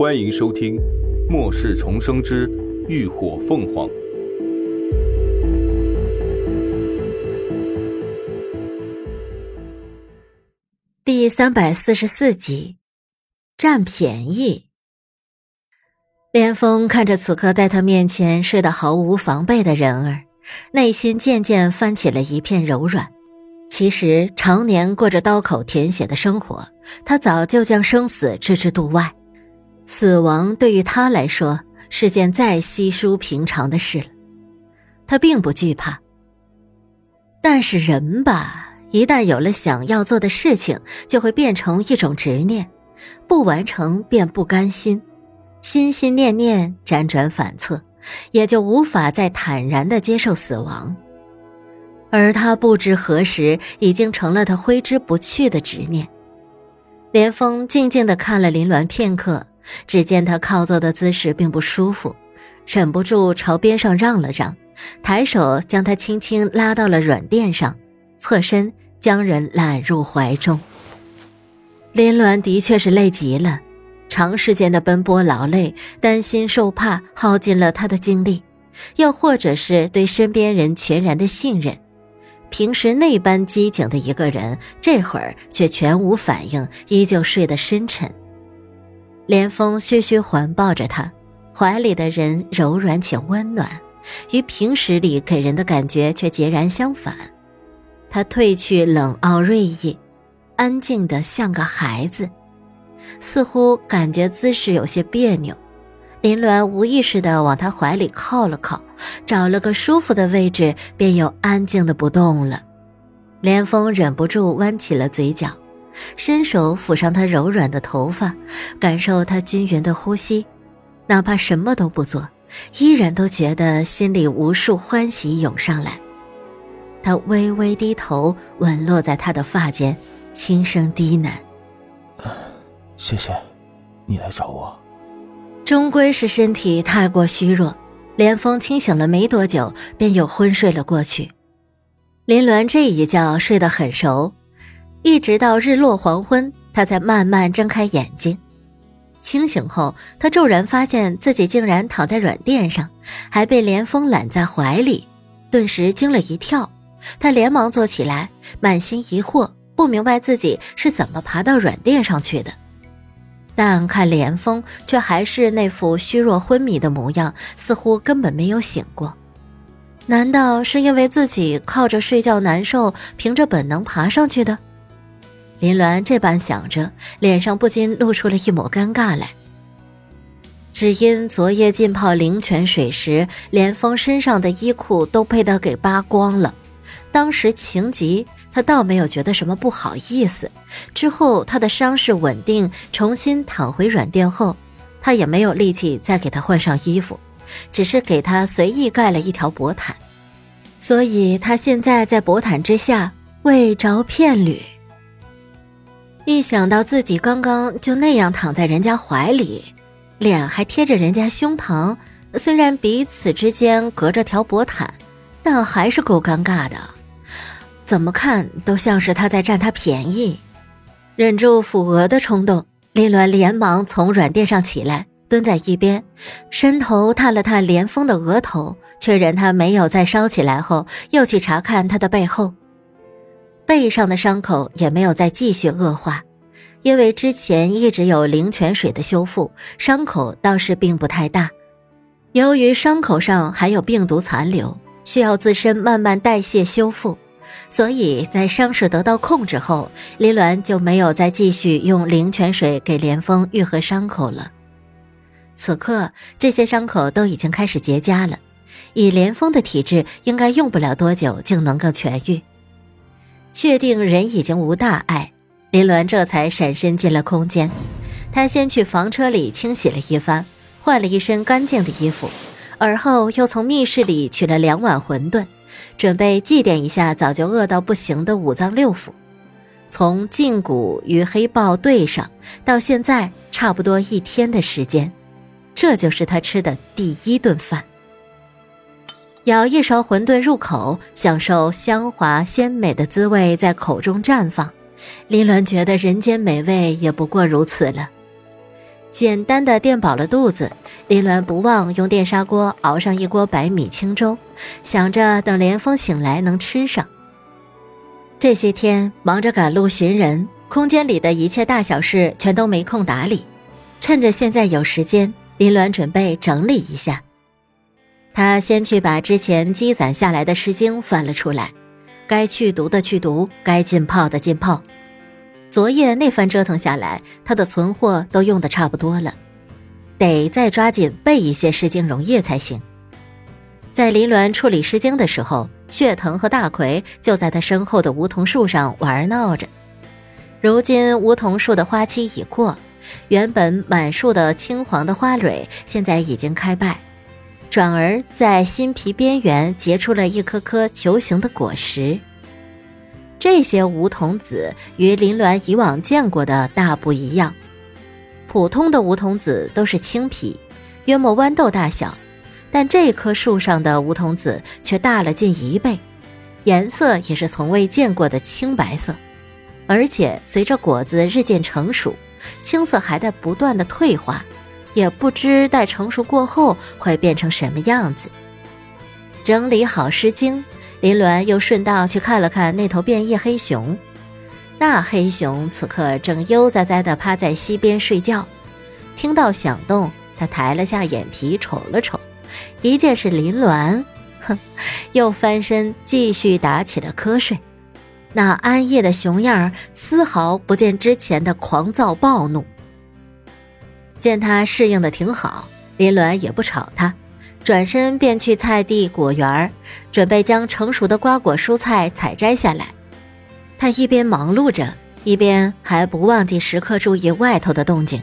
欢迎收听《末世重生之浴火凤凰》第三百四十四集，占便宜。连峰看着此刻在他面前睡得毫无防备的人儿，内心渐渐翻起了一片柔软。其实，常年过着刀口舔血的生活，他早就将生死置之度外。死亡对于他来说是件再稀疏平常的事了，他并不惧怕。但是人吧，一旦有了想要做的事情，就会变成一种执念，不完成便不甘心，心心念念，辗转反侧，也就无法再坦然的接受死亡。而他不知何时已经成了他挥之不去的执念。连峰静静的看了林鸾片刻。只见他靠坐的姿势并不舒服，忍不住朝边上让了让，抬手将他轻轻拉到了软垫上，侧身将人揽入怀中。林鸾的确是累极了，长时间的奔波劳累，担心受怕耗尽了他的精力，又或者是对身边人全然的信任，平时那般机警的一个人，这会儿却全无反应，依旧睡得深沉。连峰徐徐环抱着他，怀里的人柔软且温暖，与平时里给人的感觉却截然相反。他褪去冷傲锐意，安静的像个孩子，似乎感觉姿势有些别扭。林鸾无意识的往他怀里靠了靠，找了个舒服的位置，便又安静的不动了。连峰忍不住弯起了嘴角。伸手抚上他柔软的头发，感受他均匀的呼吸，哪怕什么都不做，依然都觉得心里无数欢喜涌上来。他微微低头，吻落在他的发间，轻声低喃：“谢谢，你来找我。”终归是身体太过虚弱，连峰清醒了没多久，便又昏睡了过去。林鸾这一觉睡得很熟。一直到日落黄昏，他才慢慢睁开眼睛。清醒后，他骤然发现自己竟然躺在软垫上，还被连峰揽在怀里，顿时惊了一跳。他连忙坐起来，满心疑惑，不明白自己是怎么爬到软垫上去的。但看连峰却还是那副虚弱昏迷的模样，似乎根本没有醒过。难道是因为自己靠着睡觉难受，凭着本能爬上去的？林鸾这般想着，脸上不禁露出了一抹尴尬来。只因昨夜浸泡灵泉水时，连峰身上的衣裤都被他给扒光了。当时情急，他倒没有觉得什么不好意思。之后他的伤势稳定，重新躺回软垫后，他也没有力气再给他换上衣服，只是给他随意盖了一条薄毯。所以他现在在薄毯之下，未着片缕。一想到自己刚刚就那样躺在人家怀里，脸还贴着人家胸膛，虽然彼此之间隔着条薄毯，但还是够尴尬的。怎么看都像是他在占他便宜。忍住抚额的冲动，林鸾连忙从软垫上起来，蹲在一边，伸头探了探连峰的额头，确认他没有再烧起来后，又去查看他的背后。背上的伤口也没有再继续恶化，因为之前一直有灵泉水的修复，伤口倒是并不太大。由于伤口上还有病毒残留，需要自身慢慢代谢修复，所以在伤势得到控制后，林鸾就没有再继续用灵泉水给连峰愈合伤口了。此刻这些伤口都已经开始结痂了，以连峰的体质，应该用不了多久就能够痊愈。确定人已经无大碍，林鸾这才闪身进了空间。他先去房车里清洗了一番，换了一身干净的衣服，而后又从密室里取了两碗馄饨，准备祭奠一下早就饿到不行的五脏六腑。从胫骨与黑豹对上，到现在差不多一天的时间，这就是他吃的第一顿饭。舀一勺馄饨入口，享受香滑鲜美的滋味在口中绽放。林鸾觉得人间美味也不过如此了。简单的垫饱了肚子，林鸾不忘用电砂锅熬上一锅白米清粥，想着等连峰醒来能吃上。这些天忙着赶路寻人，空间里的一切大小事全都没空打理。趁着现在有时间，林鸾准备整理一下。他先去把之前积攒下来的诗经翻了出来，该去读的去读，该浸泡的浸泡。昨夜那番折腾下来，他的存货都用的差不多了，得再抓紧背一些《诗经》溶液才行。在林鸾处理《诗经》的时候，血藤和大葵就在他身后的梧桐树上玩闹着。如今梧桐树的花期已过，原本满树的青黄的花蕊现在已经开败，转而在新皮边缘结出了一颗颗球形的果实。这些梧桐子与林鸾以往见过的大不一样，普通的梧桐子都是青皮，约莫豌豆大小，但这棵树上的梧桐子却大了近一倍，颜色也是从未见过的青白色，而且随着果子日渐成熟，青色还在不断的退化，也不知待成熟过后会变成什么样子。整理好《诗经》。林鸾又顺道去看了看那头变异黑熊，那黑熊此刻正悠哉哉地趴在溪边睡觉。听到响动，他抬了下眼皮瞅了瞅，一见是林鸾，哼，又翻身继续打起了瞌睡。那安逸的熊样儿丝毫不见之前的狂躁暴怒。见他适应的挺好，林鸾也不吵他。转身便去菜地果园，准备将成熟的瓜果蔬菜采摘下来。他一边忙碌着，一边还不忘记时刻注意外头的动静。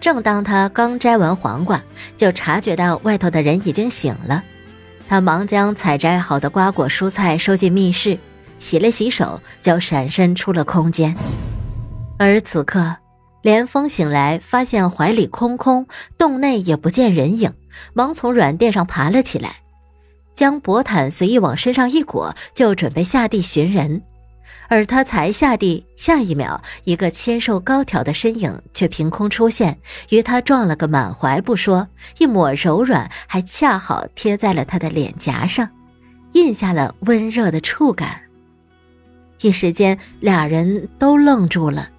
正当他刚摘完黄瓜，就察觉到外头的人已经醒了。他忙将采摘好的瓜果蔬菜收进密室，洗了洗手，就闪身出了空间。而此刻。连峰醒来，发现怀里空空，洞内也不见人影，忙从软垫上爬了起来，将薄毯随意往身上一裹，就准备下地寻人。而他才下地，下一秒，一个纤瘦高挑的身影却凭空出现，与他撞了个满怀不说，一抹柔软还恰好贴在了他的脸颊上，印下了温热的触感。一时间，俩人都愣住了。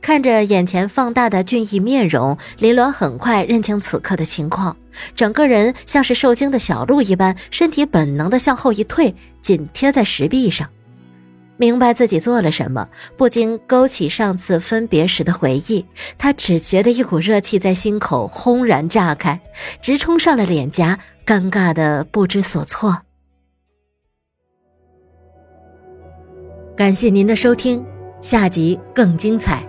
看着眼前放大的俊逸面容，林鸾很快认清此刻的情况，整个人像是受惊的小鹿一般，身体本能的向后一退，紧贴在石壁上。明白自己做了什么，不禁勾起上次分别时的回忆。他只觉得一股热气在心口轰然炸开，直冲上了脸颊，尴尬的不知所措。感谢您的收听，下集更精彩。